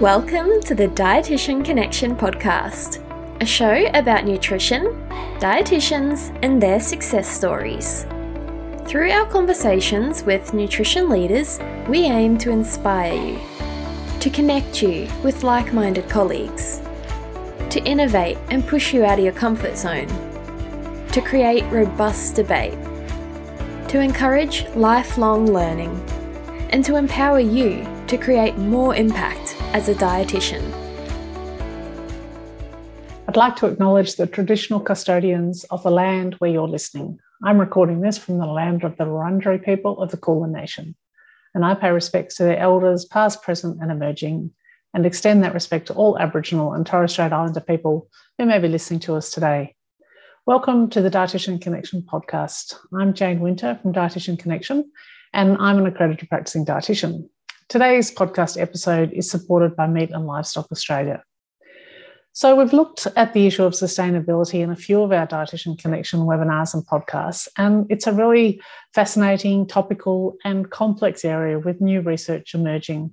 Welcome to the Dietitian Connection podcast, a show about nutrition, dietitians, and their success stories. Through our conversations with nutrition leaders, we aim to inspire you, to connect you with like minded colleagues, to innovate and push you out of your comfort zone, to create robust debate, to encourage lifelong learning, and to empower you to create more impact as a dietitian. I'd like to acknowledge the traditional custodians of the land where you're listening. I'm recording this from the land of the Wurundjeri people of the Kulin Nation, and I pay respects to their elders, past, present, and emerging, and extend that respect to all Aboriginal and Torres Strait Islander people who may be listening to us today. Welcome to the Dietitian Connection podcast. I'm Jane Winter from Dietitian Connection, and I'm an accredited practicing dietitian. Today's podcast episode is supported by Meat and Livestock Australia. So, we've looked at the issue of sustainability in a few of our Dietitian Connection webinars and podcasts, and it's a really fascinating, topical, and complex area with new research emerging.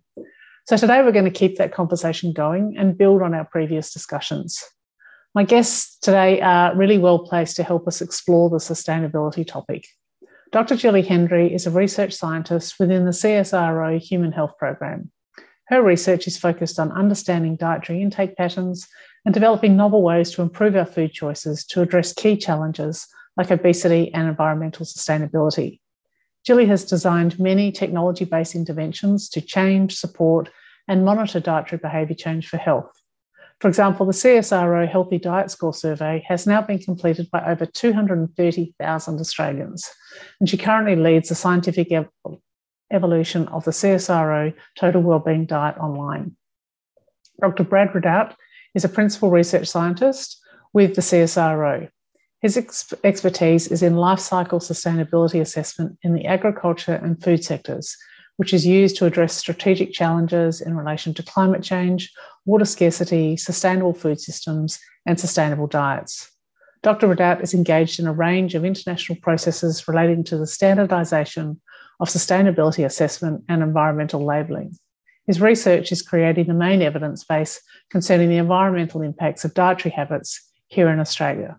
So, today we're going to keep that conversation going and build on our previous discussions. My guests today are really well placed to help us explore the sustainability topic. Dr. Julie Hendrie is a research scientist within the CSIRO Human Health Program. Her research is focused on understanding dietary intake patterns and developing novel ways to improve our food choices to address key challenges like obesity and environmental sustainability. Julie has designed many technology based interventions to change, support, and monitor dietary behaviour change for health. For example, the CSIRO Healthy Diet Score survey has now been completed by over 230,000 Australians, and she currently leads the scientific ev- evolution of the CSIRO Total Wellbeing Diet online. Dr. Brad Ridoutt is a principal research scientist with the CSIRO. His ex- expertise is in life cycle sustainability assessment in the agriculture and food sectors, which is used to address strategic challenges in relation to climate change, water scarcity, sustainable food systems, and sustainable diets. Dr. Ridoutt is engaged in a range of international processes relating to the standardisation of sustainability assessment and environmental labelling. His research is creating the main evidence base concerning the environmental impacts of dietary habits here in Australia.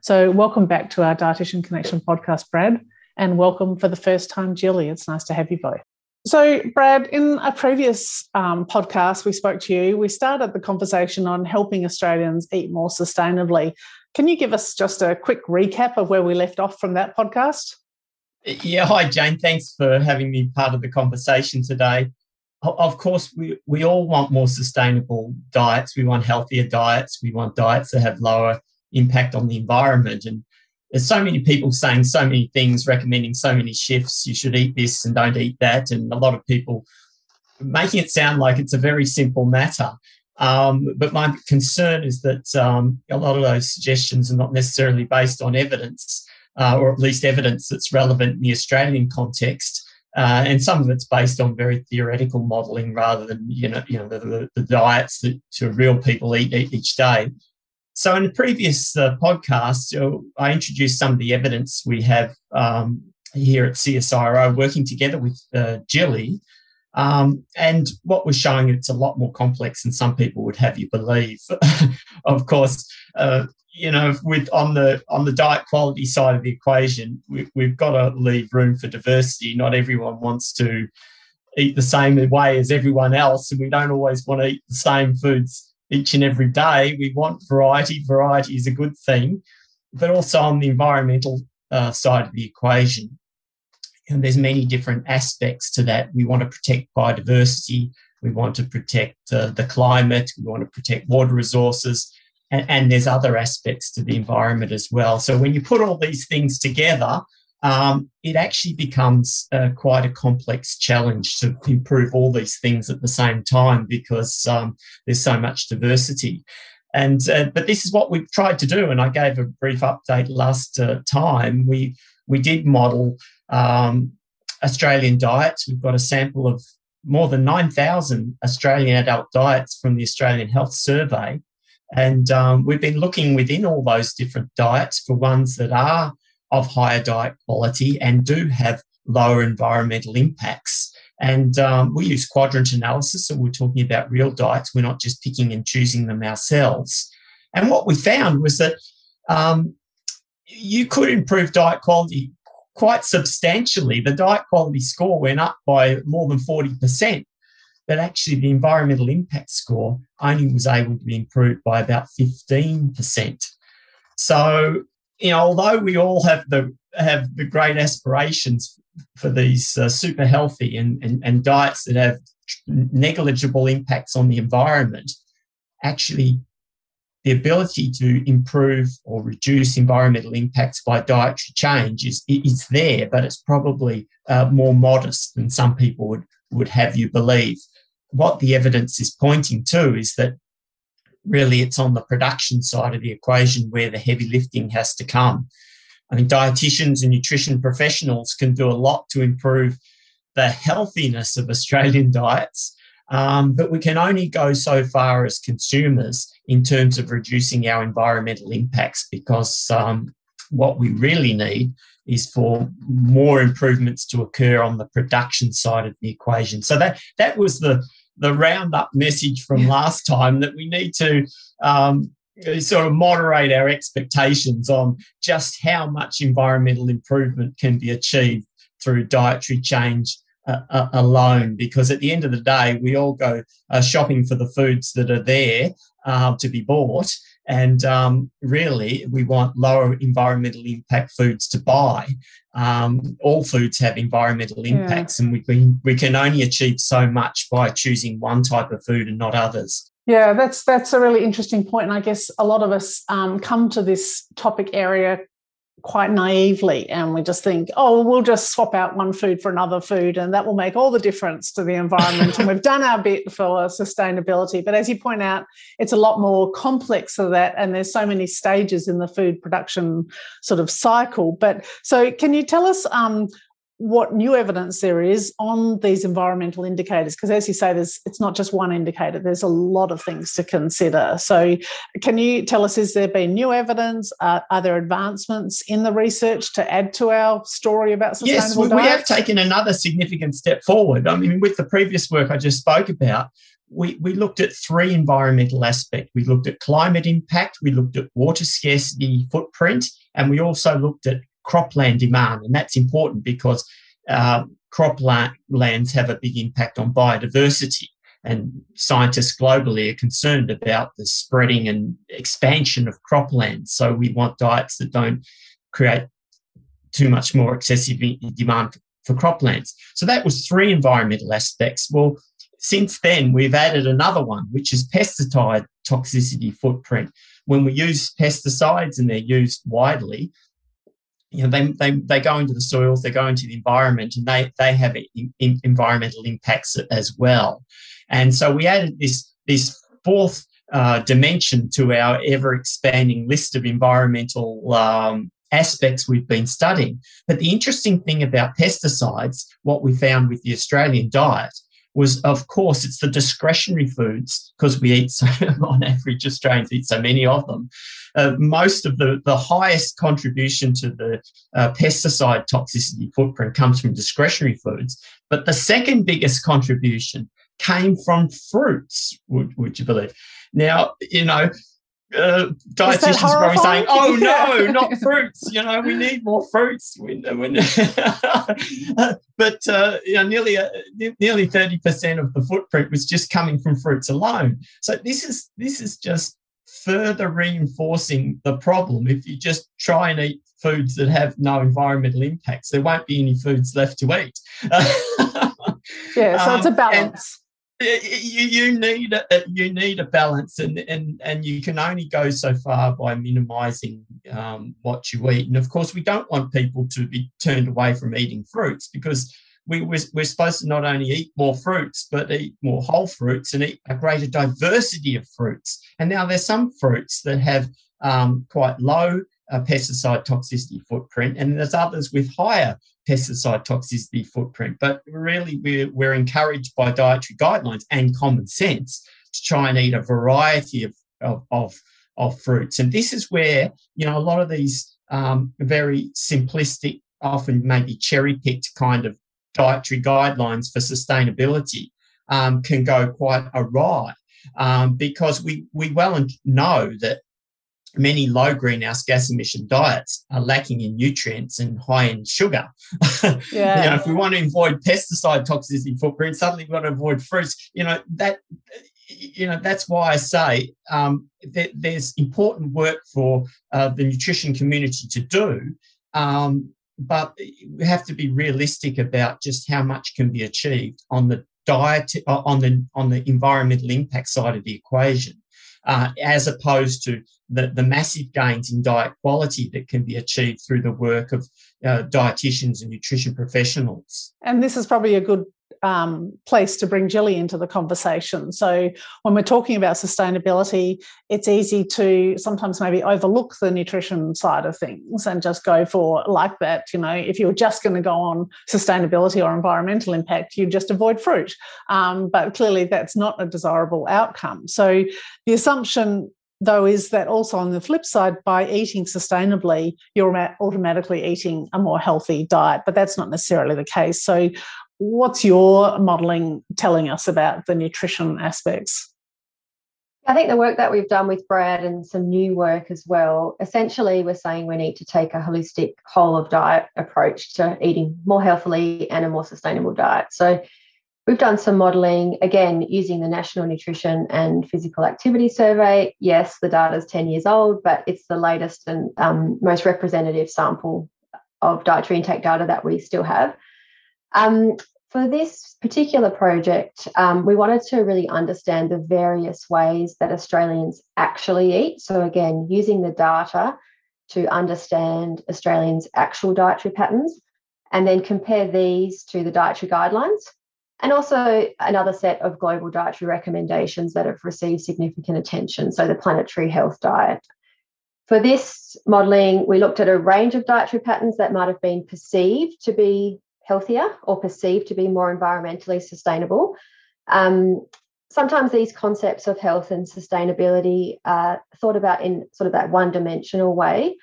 So, welcome back to our Dietitian Connection podcast, Brad, and welcome for the first time, Gilly. It's nice to have you both. So, Brad, in a previous um, podcast we spoke to you, we started the conversation on helping Australians eat more sustainably. Can you give us just a quick recap of where we left off from that podcast? Yeah, hi, Jane. Thanks for having me part of the conversation today. Of course, we, we all want more sustainable diets. We want healthier diets. We want diets that have lower impact on the environment. And there's so many people saying so many things, recommending so many shifts. You should eat this and don't eat that. And a lot of people making it sound like it's a very simple matter. Um, but my concern is that um, a lot of those suggestions are not necessarily based on evidence, uh, or at least evidence that's relevant in the Australian context. Uh, and some of it's based on very theoretical modelling rather than you know you know the, the, the diets that real people eat each day. So, in previous uh, podcast, uh, I introduced some of the evidence we have um, here at CSIRO working together with uh, Gilly. Um, and what we're showing, it's a lot more complex than some people would have you believe. of course, uh, you know, with on the on the diet quality side of the equation, we, we've got to leave room for diversity. Not everyone wants to eat the same way as everyone else, and we don't always want to eat the same foods each and every day. We want variety. Variety is a good thing, but also on the environmental uh, side of the equation. And there's many different aspects to that. We want to protect biodiversity. We want to protect uh, the climate. We want to protect water resources. And, and there's other aspects to the environment as well. So when you put all these things together, um, it actually becomes uh, quite a complex challenge to improve all these things at the same time because um, there's so much diversity. And uh, but this is what we've tried to do, and I gave a brief update last uh, time. We we did model um, Australian diets. We've got a sample of more than nine thousand Australian adult diets from the Australian Health Survey, and um, we've been looking within all those different diets for ones that are of higher diet quality and do have lower environmental impacts. And um, we use quadrant analysis, so we're talking about real diets. We're not just picking and choosing them ourselves. And what we found was that um, you could improve diet quality quite substantially. The diet quality score went up by more than 40%, but actually the environmental impact score only was able to be improved by about 15%. So, you know, although we all have the have the great aspirations for these uh, super healthy and, and, and diets that have negligible impacts on the environment, actually the ability to improve or reduce environmental impacts by dietary change is, is there, but it's probably uh, more modest than some people would, would have you believe. What the evidence is pointing to is that really it's on the production side of the equation where the heavy lifting has to come. I mean, dietitians and nutrition professionals can do a lot to improve the healthiness of Australian diets, um, but we can only go so far as consumers in terms of reducing our environmental impacts because um, what we really need is for more improvements to occur on the production side of the equation. So that that was the the roundup message from last time that we need to um, sort of moderate our expectations on just how much environmental improvement can be achieved through dietary change uh, uh, alone. Because at the end of the day we all go uh, shopping for the foods that are there uh, to be bought and um, really we want lower environmental impact foods to buy um, all foods have environmental impacts yeah. and we can, we can only achieve so much by choosing one type of food and not others yeah, that's that's a really interesting point, and I guess a lot of us um, come to this topic area quite naively, and we just think, oh, we'll just swap out one food for another food, and that will make all the difference to the environment. and we've done our bit for sustainability, but as you point out, it's a lot more complex than that, and there's so many stages in the food production sort of cycle. But so, can you tell us um, what new evidence there is on these environmental indicators because as you say there's it's not just one indicator there's a lot of things to consider. So can you tell us has there been new evidence? Uh, are there advancements in the research to add to our story about sustainable yes we, we have taken another significant step forward. I mean with the previous work i just spoke about we, we looked at three environmental aspects. We looked at climate impact, we looked at water scarcity footprint, and we also looked at cropland demand. And that's important because uh, croplands have a big impact on biodiversity. And scientists globally are concerned about the spreading and expansion of croplands. So we want diets that don't create too much more excessive demand for croplands. So that was three environmental aspects. Well, since then, we've added another one, which is pesticide toxicity footprint. When we use pesticides and they're used widely, you know, they, they, they go into the soils, they go into the environment, and they, they have in, in environmental impacts as well. And so we added this, this fourth uh, dimension to our ever expanding list of environmental um, aspects we've been studying. But the interesting thing about pesticides, what we found with the Australian diet, was of course it's the discretionary foods because we eat so on average Australians eat so many of them. Uh, most of the the highest contribution to the uh, pesticide toxicity footprint comes from discretionary foods, but the second biggest contribution came from fruits. Would, would you believe? Now you know uh, dietitians probably saying, "Oh no, not fruits! You know, we need more fruits." We, we, but uh, you know, nearly uh, nearly thirty percent of the footprint was just coming from fruits alone. So this is this is just further reinforcing the problem. If you just try and eat foods that have no environmental impacts, there won't be any foods left to eat. yeah, so it's a um, balance. You, you need a you need a balance and and and you can only go so far by minimizing um, what you eat. And of course we don't want people to be turned away from eating fruits because we, we're, we're supposed to not only eat more fruits but eat more whole fruits and eat a greater diversity of fruits. And now there's some fruits that have um, quite low uh, pesticide toxicity footprint and there's others with higher pesticide toxicity footprint. But really, we're, we're encouraged by dietary guidelines and common sense to try and eat a variety of, of, of, of fruits. And this is where, you know, a lot of these um, very simplistic, often maybe cherry picked kind of dietary guidelines for sustainability um, can go quite awry um, because we, we well know that many low greenhouse gas emission diets are lacking in nutrients and high in sugar. Yeah. you know, if we want to avoid pesticide toxicity footprint, suddenly we want to avoid fruits. You know that. You know that's why I say um, that there's important work for uh, the nutrition community to do, um, but we have to be realistic about just how much can be achieved on the diet uh, on the on the environmental impact side of the equation uh, as opposed to the, the massive gains in diet quality that can be achieved through the work of uh, dietitians and nutrition professionals. And this is probably a good um, place to bring Gilly into the conversation. So, when we're talking about sustainability, it's easy to sometimes maybe overlook the nutrition side of things and just go for like that. You know, if you're just going to go on sustainability or environmental impact, you just avoid fruit. Um, but clearly, that's not a desirable outcome. So, the assumption though is that also on the flip side by eating sustainably you're automatically eating a more healthy diet but that's not necessarily the case so what's your modelling telling us about the nutrition aspects? I think the work that we've done with Brad and some new work as well, essentially, we're saying we need to take a holistic whole of diet approach to eating more healthily and a more sustainable diet. So, we've done some modelling again using the National Nutrition and Physical Activity Survey. Yes, the data is 10 years old, but it's the latest and um, most representative sample of dietary intake data that we still have. Um, for this particular project, um, we wanted to really understand the various ways that Australians actually eat. So, again, using the data to understand Australians' actual dietary patterns and then compare these to the dietary guidelines. And also another set of global dietary recommendations that have received significant attention. So, the planetary health diet. For this modelling, we looked at a range of dietary patterns that might have been perceived to be healthier or perceived to be more environmentally sustainable. Um, sometimes these concepts of health and sustainability are thought about in sort of that one dimensional way.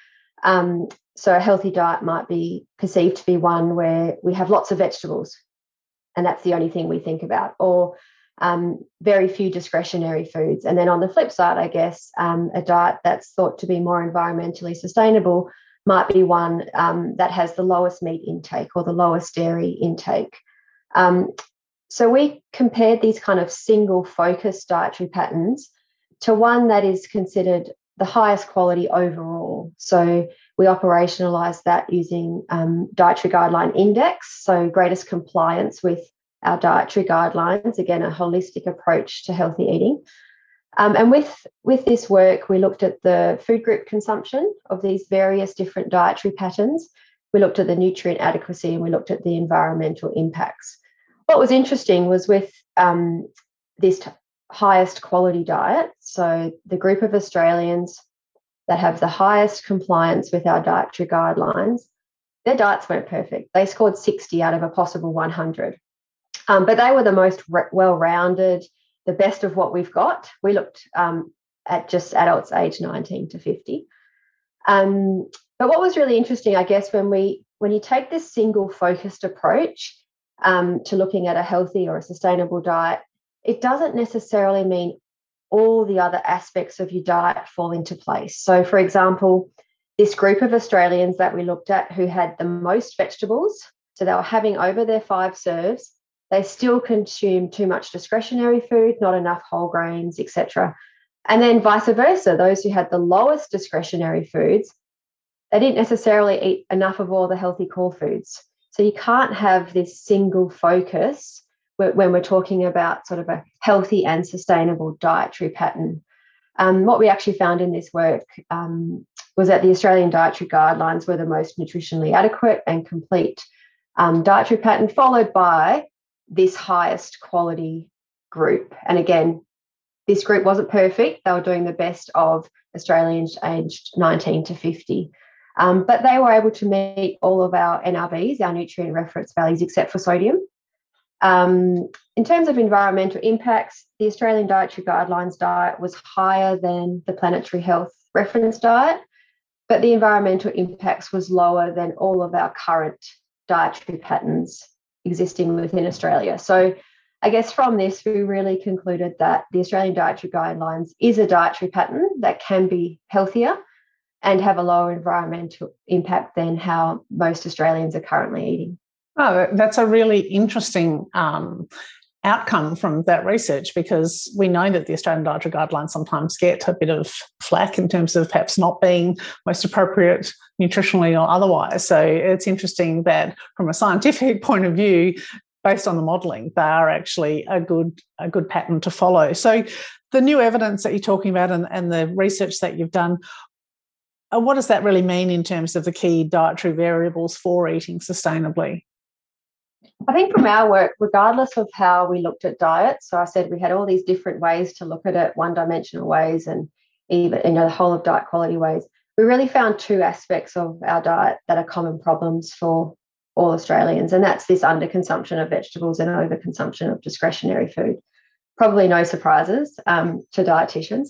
Um, so, a healthy diet might be perceived to be one where we have lots of vegetables, and that's the only thing we think about, or um, very few discretionary foods. And then on the flip side, I guess, um, a diet that's thought to be more environmentally sustainable might be one um, that has the lowest meat intake or the lowest dairy intake. Um, so we compared these kind of single focus dietary patterns to one that is considered the highest quality overall. So we operationalized that using um, dietary guideline index, so greatest compliance with our dietary guidelines, again, a holistic approach to healthy eating. Um, and with, with this work, we looked at the food group consumption of these various different dietary patterns. We looked at the nutrient adequacy and we looked at the environmental impacts. What was interesting was with um, this t- highest quality diet, so the group of Australians that have the highest compliance with our dietary guidelines, their diets weren't perfect. They scored 60 out of a possible 100. Um, but they were the most re- well rounded, the best of what we've got. We looked um, at just adults aged 19 to 50. Um, but what was really interesting, I guess, when we when you take this single focused approach um, to looking at a healthy or a sustainable diet, it doesn't necessarily mean all the other aspects of your diet fall into place. So, for example, this group of Australians that we looked at who had the most vegetables, so they were having over their five serves, they still consume too much discretionary food, not enough whole grains, etc. And then vice versa, those who had the lowest discretionary foods, they didn't necessarily eat enough of all the healthy core foods. So you can't have this single focus when we're talking about sort of a healthy and sustainable dietary pattern. Um, what we actually found in this work um, was that the Australian dietary guidelines were the most nutritionally adequate and complete um, dietary pattern, followed by this highest quality group. And again, this group wasn't perfect. They were doing the best of Australians aged 19 to 50. Um, but they were able to meet all of our NRVs, our nutrient reference values, except for sodium. Um, in terms of environmental impacts, the Australian Dietary Guidelines diet was higher than the Planetary Health reference diet, but the environmental impacts was lower than all of our current dietary patterns existing within Australia. So I guess from this, we really concluded that the Australian Dietary Guidelines is a dietary pattern that can be healthier and have a lower environmental impact than how most Australians are currently eating. Oh, that's a really interesting um, outcome from that research because we know that the Australian Dietary Guidelines sometimes get a bit of flack in terms of perhaps not being most appropriate nutritionally or otherwise. So it's interesting that from a scientific point of view, based on the modelling, they are actually a good a good pattern to follow. So the new evidence that you're talking about and, and the research that you've done, uh, what does that really mean in terms of the key dietary variables for eating sustainably? I think from our work, regardless of how we looked at diet, so I said we had all these different ways to look at it, one dimensional ways and even you know the whole of diet quality ways. We really found two aspects of our diet that are common problems for all Australians, and that's this underconsumption of vegetables and overconsumption of discretionary food. Probably no surprises um, to dietitians.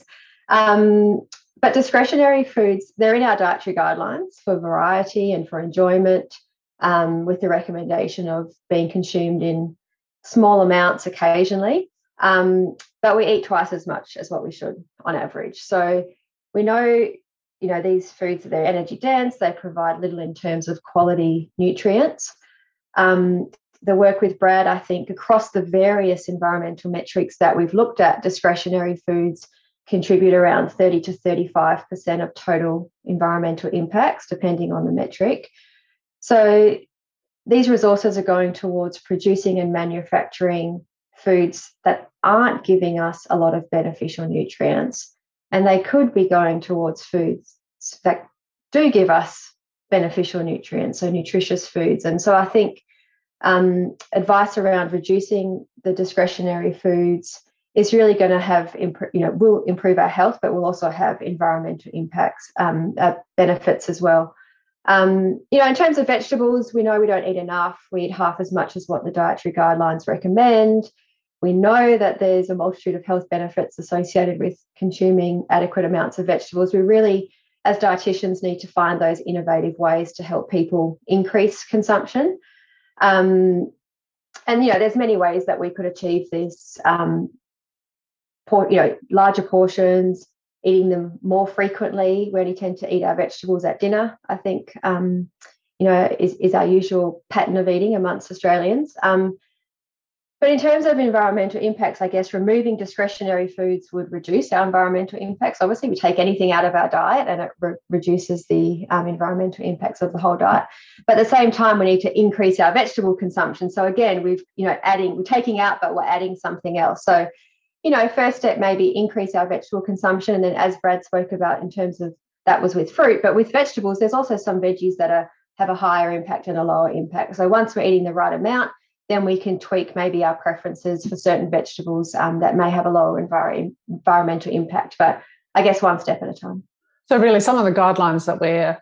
Um, but discretionary foods, they're in our dietary guidelines for variety and for enjoyment um, with the recommendation of being consumed in small amounts occasionally. Um, but we eat twice as much as what we should on average. So we know, you know, these foods they're energy dense. They provide little in terms of quality nutrients. Um, the work with Brad, I think, across the various environmental metrics that we've looked at, discretionary foods contribute around 30 to 35% of total environmental impacts, depending on the metric. So these resources are going towards producing and manufacturing foods that aren't giving us a lot of beneficial nutrients. And they could be going towards foods that do give us beneficial nutrients, so nutritious foods. And so I think um, advice around reducing the discretionary foods is really going to have, you know, will improve our health, but will also have environmental impacts, um, uh, benefits as well. Um, you know, in terms of vegetables, we know we don't eat enough. We eat half as much as what the dietary guidelines recommend. We know that there's a multitude of health benefits associated with consuming adequate amounts of vegetables. We really, as dietitians, need to find those innovative ways to help people increase consumption. Um, and you know, there's many ways that we could achieve this. Um, you know, larger portions, eating them more frequently. We only tend to eat our vegetables at dinner, I think, um, you know, is, is our usual pattern of eating amongst Australians. Um, but in terms of environmental impacts, I guess removing discretionary foods would reduce our environmental impacts. Obviously, we take anything out of our diet and it re- reduces the um, environmental impacts of the whole diet. But at the same time, we need to increase our vegetable consumption. So again, we've you know adding we're taking out, but we're adding something else. So you know, first step maybe increase our vegetable consumption. And then as Brad spoke about in terms of that was with fruit, but with vegetables, there's also some veggies that are have a higher impact and a lower impact. So once we're eating the right amount, then we can tweak maybe our preferences for certain vegetables um, that may have a lower envir- environmental impact. But I guess one step at a time. So really, some of the guidelines that we're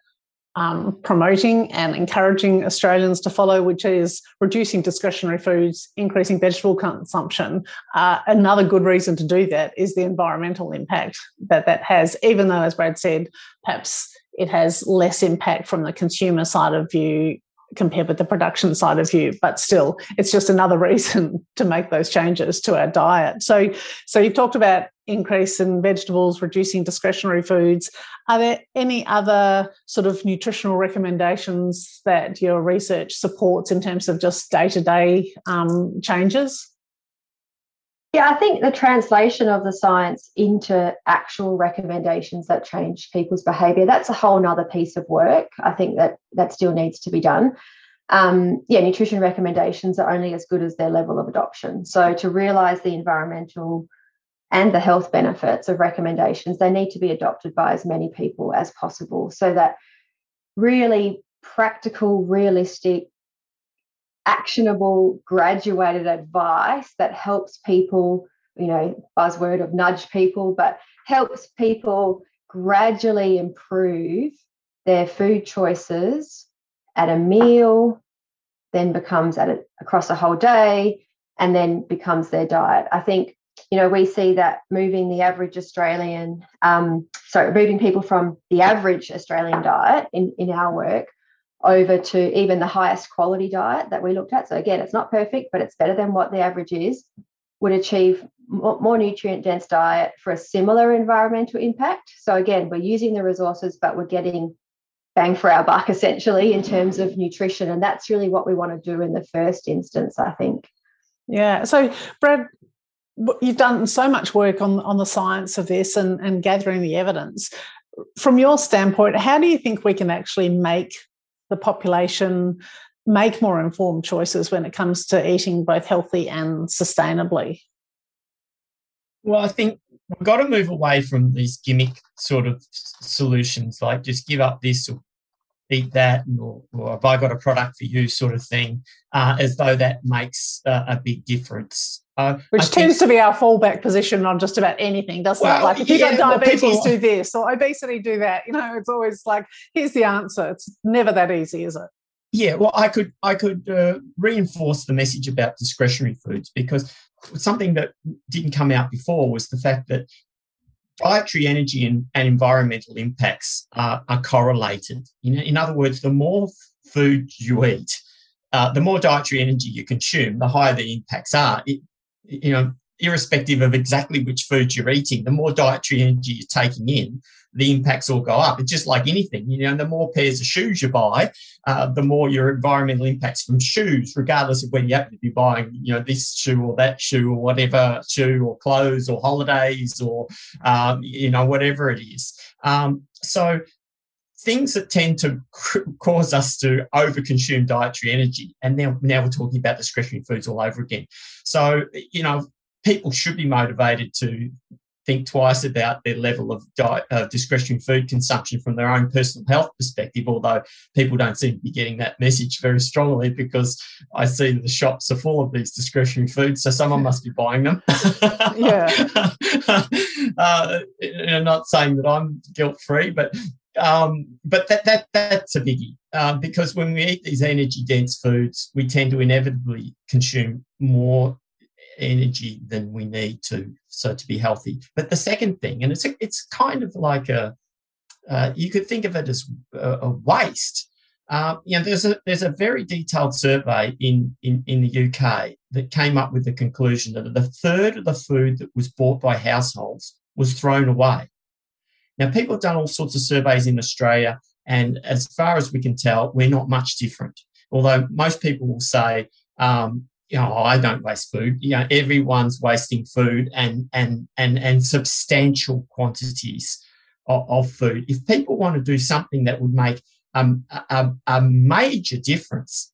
um, promoting and encouraging Australians to follow, which is reducing discretionary foods, increasing vegetable consumption. Uh, another good reason to do that is the environmental impact that that has, even though, as Brad said, perhaps it has less impact from the consumer side of view compared with the production side of view but still it's just another reason to make those changes to our diet so so you've talked about increase in vegetables reducing discretionary foods are there any other sort of nutritional recommendations that your research supports in terms of just day-to-day um, changes yeah, I think the translation of the science into actual recommendations that change people's behavior, that's a whole nother piece of work. I think that that still needs to be done. Um, yeah, nutrition recommendations are only as good as their level of adoption. So to realize the environmental and the health benefits of recommendations, they need to be adopted by as many people as possible so that really practical, realistic actionable, graduated advice that helps people, you know, buzzword of nudge people, but helps people gradually improve their food choices at a meal, then becomes at a, across a whole day, and then becomes their diet. I think you know we see that moving the average Australian, um, sorry, moving people from the average Australian diet in in our work over to even the highest quality diet that we looked at. So again, it's not perfect, but it's better than what the average is, would achieve more nutrient dense diet for a similar environmental impact. So again, we're using the resources, but we're getting bang for our buck essentially in terms of nutrition. And that's really what we want to do in the first instance, I think. Yeah. So, Brad, you've done so much work on, on the science of this and, and gathering the evidence. From your standpoint, how do you think we can actually make the population make more informed choices when it comes to eating both healthy and sustainably? Well, I think we've got to move away from these gimmick sort of solutions, like just give up this or eat that, or, or have I got a product for you sort of thing, uh, as though that makes uh, a big difference. Uh, Which I tends think, to be our fallback position on just about anything, doesn't well, it? Like if you've yeah, got diabetes, well, people, do this, or obesity, do that. You know, it's always like, here's the answer. It's never that easy, is it? Yeah, well, I could I could uh, reinforce the message about discretionary foods because something that didn't come out before was the fact that dietary energy and, and environmental impacts are, are correlated. In, in other words, the more food you eat, uh, the more dietary energy you consume, the higher the impacts are. It, you know, irrespective of exactly which food you're eating, the more dietary energy you're taking in, the impacts all go up. It's just like anything, you know, the more pairs of shoes you buy, uh, the more your environmental impacts from shoes, regardless of whether you happen to be buying, you know, this shoe or that shoe or whatever shoe or clothes or holidays or, um, you know, whatever it is. Um, so things that tend to cause us to overconsume dietary energy. And now, now we're talking about discretionary foods all over again. So, you know, people should be motivated to think twice about their level of diet, uh, discretionary food consumption from their own personal health perspective, although people don't seem to be getting that message very strongly because I see the shops are full of these discretionary foods, so someone must be buying them. yeah. uh, I'm not saying that I'm guilt free, but um, but that, that that's a biggie um, because when we eat these energy dense foods, we tend to inevitably consume more energy than we need to so to be healthy. But the second thing and it's a, it's kind of like a uh, you could think of it as a, a waste. Uh, you know there's a there's a very detailed survey in, in in the UK that came up with the conclusion that a third of the food that was bought by households was thrown away now people have done all sorts of surveys in Australia and as far as we can tell we're not much different although most people will say um, you know, I don't waste food. You know, everyone's wasting food and and and and substantial quantities of, of food. If people want to do something that would make um, a, a major difference,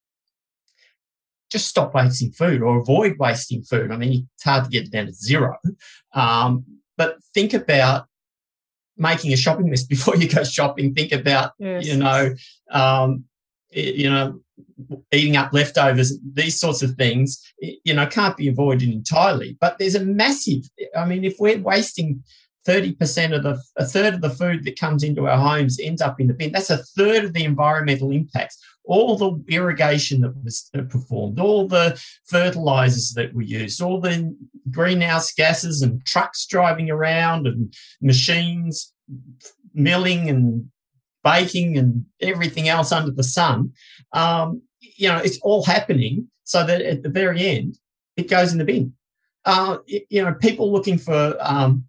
just stop wasting food or avoid wasting food. I mean, it's hard to get down to zero, um, but think about making a shopping list before you go shopping. Think about yes. you know, um, you know, eating up leftovers, these sorts of things, you know, can't be avoided entirely. But there's a massive, I mean, if we're wasting 30% of the, a third of the food that comes into our homes ends up in the bin, that's a third of the environmental impacts. All the irrigation that was performed, all the fertilizers that were used, all the greenhouse gases and trucks driving around and machines milling and baking and everything else under the sun. Um, you know, it's all happening so that at the very end, it goes in the bin. Uh, you know, people looking for um,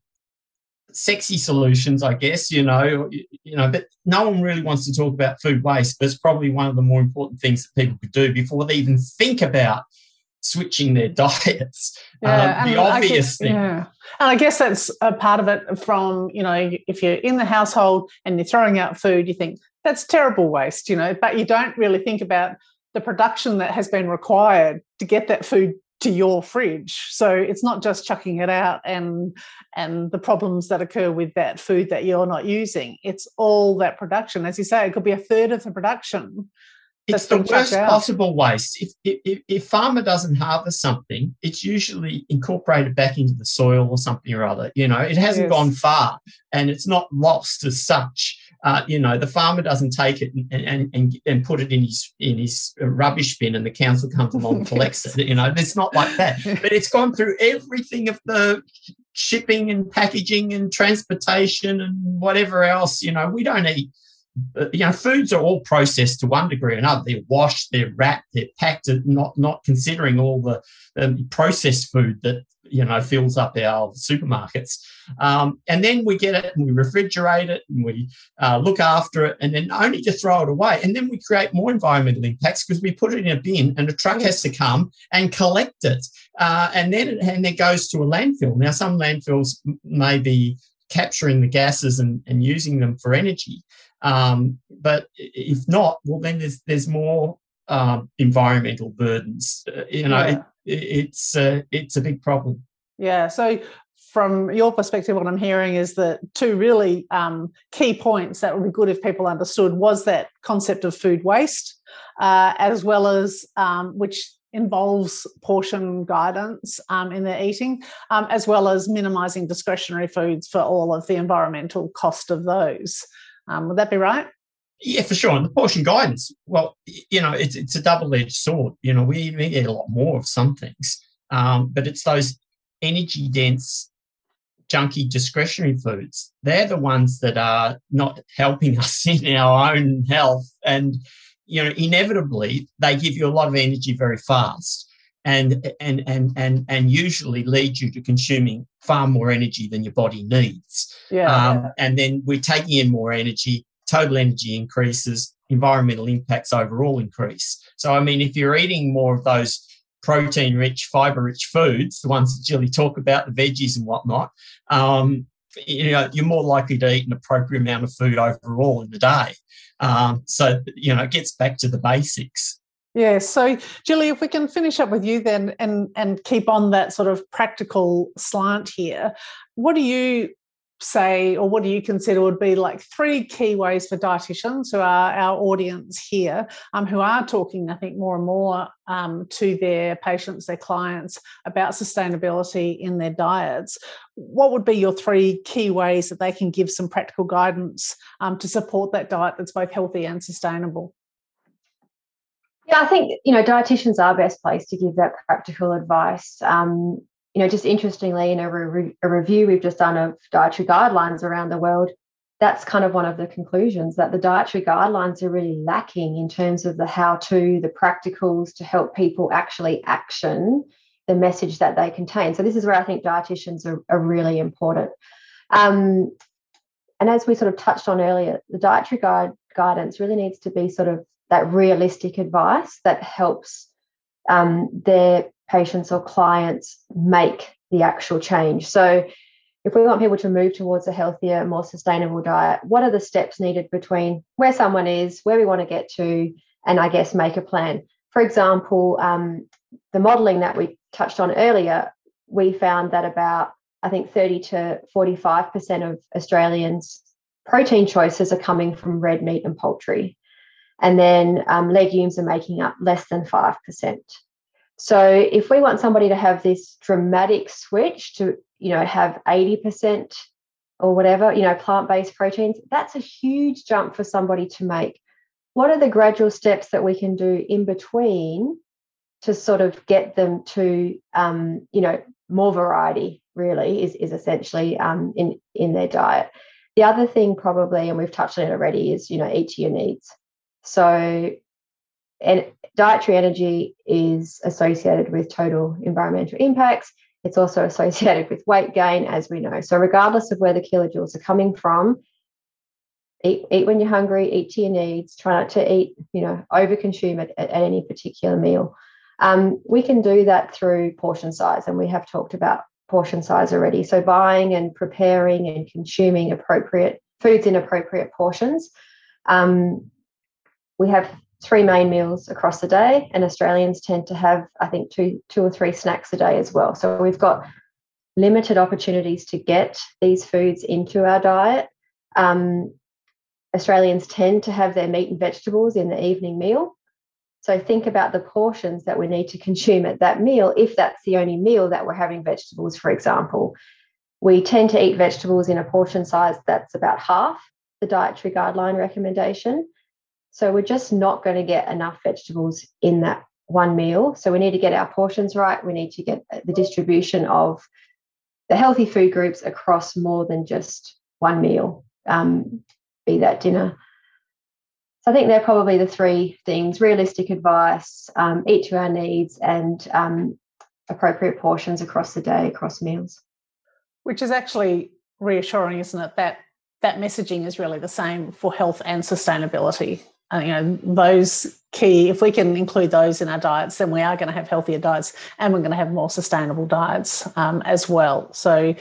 sexy solutions, I guess, you know, you know, but no one really wants to talk about food waste, but it's probably one of the more important things that people could do before they even think about switching their diets. Yeah, um, the obvious guess, thing. Yeah. And I guess that's a part of it from, you know, if you're in the household and you're throwing out food, you think that's terrible waste, you know, but you don't really think about the production that has been required to get that food to your fridge. So it's not just chucking it out and and the problems that occur with that food that you're not using. It's all that production. As you say, it could be a third of the production it's the worst possible waste. If, if, if farmer doesn't harvest something, it's usually incorporated back into the soil or something or other. You know, it hasn't yes. gone far and it's not lost as such. Uh, you know, the farmer doesn't take it and, and, and, and, put it in his in his rubbish bin, and the council comes along and collects it. You know, it's not like that. But it's gone through everything of the shipping and packaging and transportation and whatever else. You know, we don't eat you know, foods are all processed to one degree or another. They're washed, they're wrapped, they're packed, not not considering all the um, processed food that you know fills up our supermarkets. Um, and then we get it and we refrigerate it and we uh, look after it, and then only to throw it away. And then we create more environmental impacts because we put it in a bin, and a truck has to come and collect it, uh, and then it, and it goes to a landfill. Now, some landfills may be capturing the gases and, and using them for energy. Um, but if not, well, then there's there's more um, environmental burdens. Uh, you know, yeah. it, it's uh, it's a big problem. Yeah. So from your perspective, what I'm hearing is that two really um, key points that would be good if people understood was that concept of food waste, uh, as well as um, which involves portion guidance um, in their eating, um, as well as minimising discretionary foods for all of the environmental cost of those. Um, would that be right? Yeah, for sure. And the portion guidance, well, you know, it's it's a double edged sword. You know, we, we eat a lot more of some things, um, but it's those energy dense, junky discretionary foods. They're the ones that are not helping us in our own health. And, you know, inevitably they give you a lot of energy very fast and and and and and usually lead you to consuming far more energy than your body needs. Yeah. Um, and then we're taking in more energy. Total energy increases. Environmental impacts overall increase. So I mean, if you're eating more of those protein-rich, fiber-rich foods, the ones that Gilly talk about, the veggies and whatnot, um, you know, you're more likely to eat an appropriate amount of food overall in the day. Um, so you know, it gets back to the basics. Yeah. So, Julie, if we can finish up with you then and, and keep on that sort of practical slant here, what do you say, or what do you consider would be like three key ways for dietitians who are our audience here, um, who are talking, I think, more and more um, to their patients, their clients about sustainability in their diets? What would be your three key ways that they can give some practical guidance um, to support that diet that's both healthy and sustainable? Yeah, I think you know dietitians are best placed to give that practical advice. Um, you know, just interestingly, in a, re- a review we've just done of dietary guidelines around the world, that's kind of one of the conclusions that the dietary guidelines are really lacking in terms of the how-to, the practicals to help people actually action the message that they contain. So this is where I think dietitians are, are really important. Um, and as we sort of touched on earlier, the dietary guide guidance really needs to be sort of that realistic advice that helps um, their patients or clients make the actual change. So, if we want people to move towards a healthier, more sustainable diet, what are the steps needed between where someone is, where we want to get to, and I guess make a plan? For example, um, the modeling that we touched on earlier, we found that about, I think, 30 to 45% of Australians' protein choices are coming from red meat and poultry. And then um, legumes are making up less than 5%. So if we want somebody to have this dramatic switch to, you know, have 80% or whatever, you know, plant-based proteins, that's a huge jump for somebody to make. What are the gradual steps that we can do in between to sort of get them to, um, you know, more variety? Really, is is essentially um, in in their diet. The other thing, probably, and we've touched on it already, is you know, eat to your needs. So, and dietary energy is associated with total environmental impacts. It's also associated with weight gain, as we know. So, regardless of where the kilojoules are coming from, eat, eat when you're hungry, eat to your needs. Try not to eat, you know, overconsume at, at, any particular meal. Um, we can do that through portion size, and we have talked about portion size already. So, buying and preparing and consuming appropriate foods in appropriate portions. Um, we have three main meals across the day, and Australians tend to have, I think, two two or three snacks a day as well. So we've got limited opportunities to get these foods into our diet. Um, Australians tend to have their meat and vegetables in the evening meal. So think about the portions that we need to consume at that meal, if that's the only meal that we're having vegetables, for example. We tend to eat vegetables in a portion size that's about half the dietary guideline recommendation. So we're just not going to get enough vegetables in that one meal. So we need to get our portions right. We need to get the distribution of the healthy food groups across more than just one meal, um, be that dinner, So I think they're probably the three things realistic advice, um, eat to our needs, and um, appropriate portions across the day, across meals. Which is actually reassuring, isn't it? That that messaging is really the same for health and sustainability. Uh, you know, those key, if we can include those in our diets, then we are going to have healthier diets and we're going to have more sustainable diets um, as well. So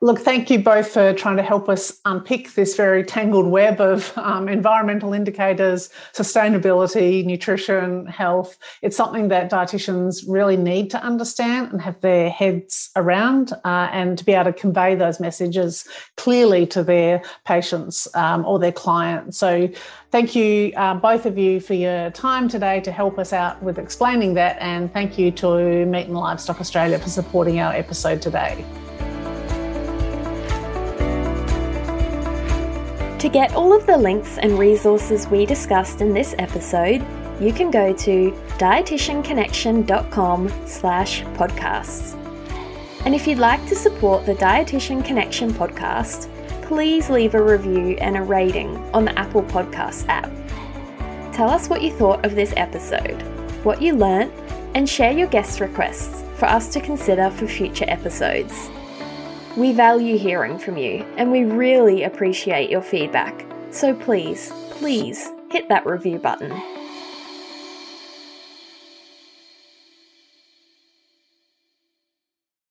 Look, thank you both for trying to help us unpick this very tangled web of um, environmental indicators, sustainability, nutrition, health. It's something that dietitians really need to understand and have their heads around uh, and to be able to convey those messages clearly to their patients um, or their clients. So, thank you, uh, both of you, for your time today to help us out with explaining that. And thank you to Meat and Livestock Australia for supporting our episode today. To get all of the links and resources we discussed in this episode, you can go to dietitianconnection.com slash podcasts. And if you'd like to support the Dietitian Connection podcast, please leave a review and a rating on the Apple Podcasts app. Tell us what you thought of this episode, what you learnt, and share your guest requests for us to consider for future episodes. We value hearing from you and we really appreciate your feedback. So please, please hit that review button.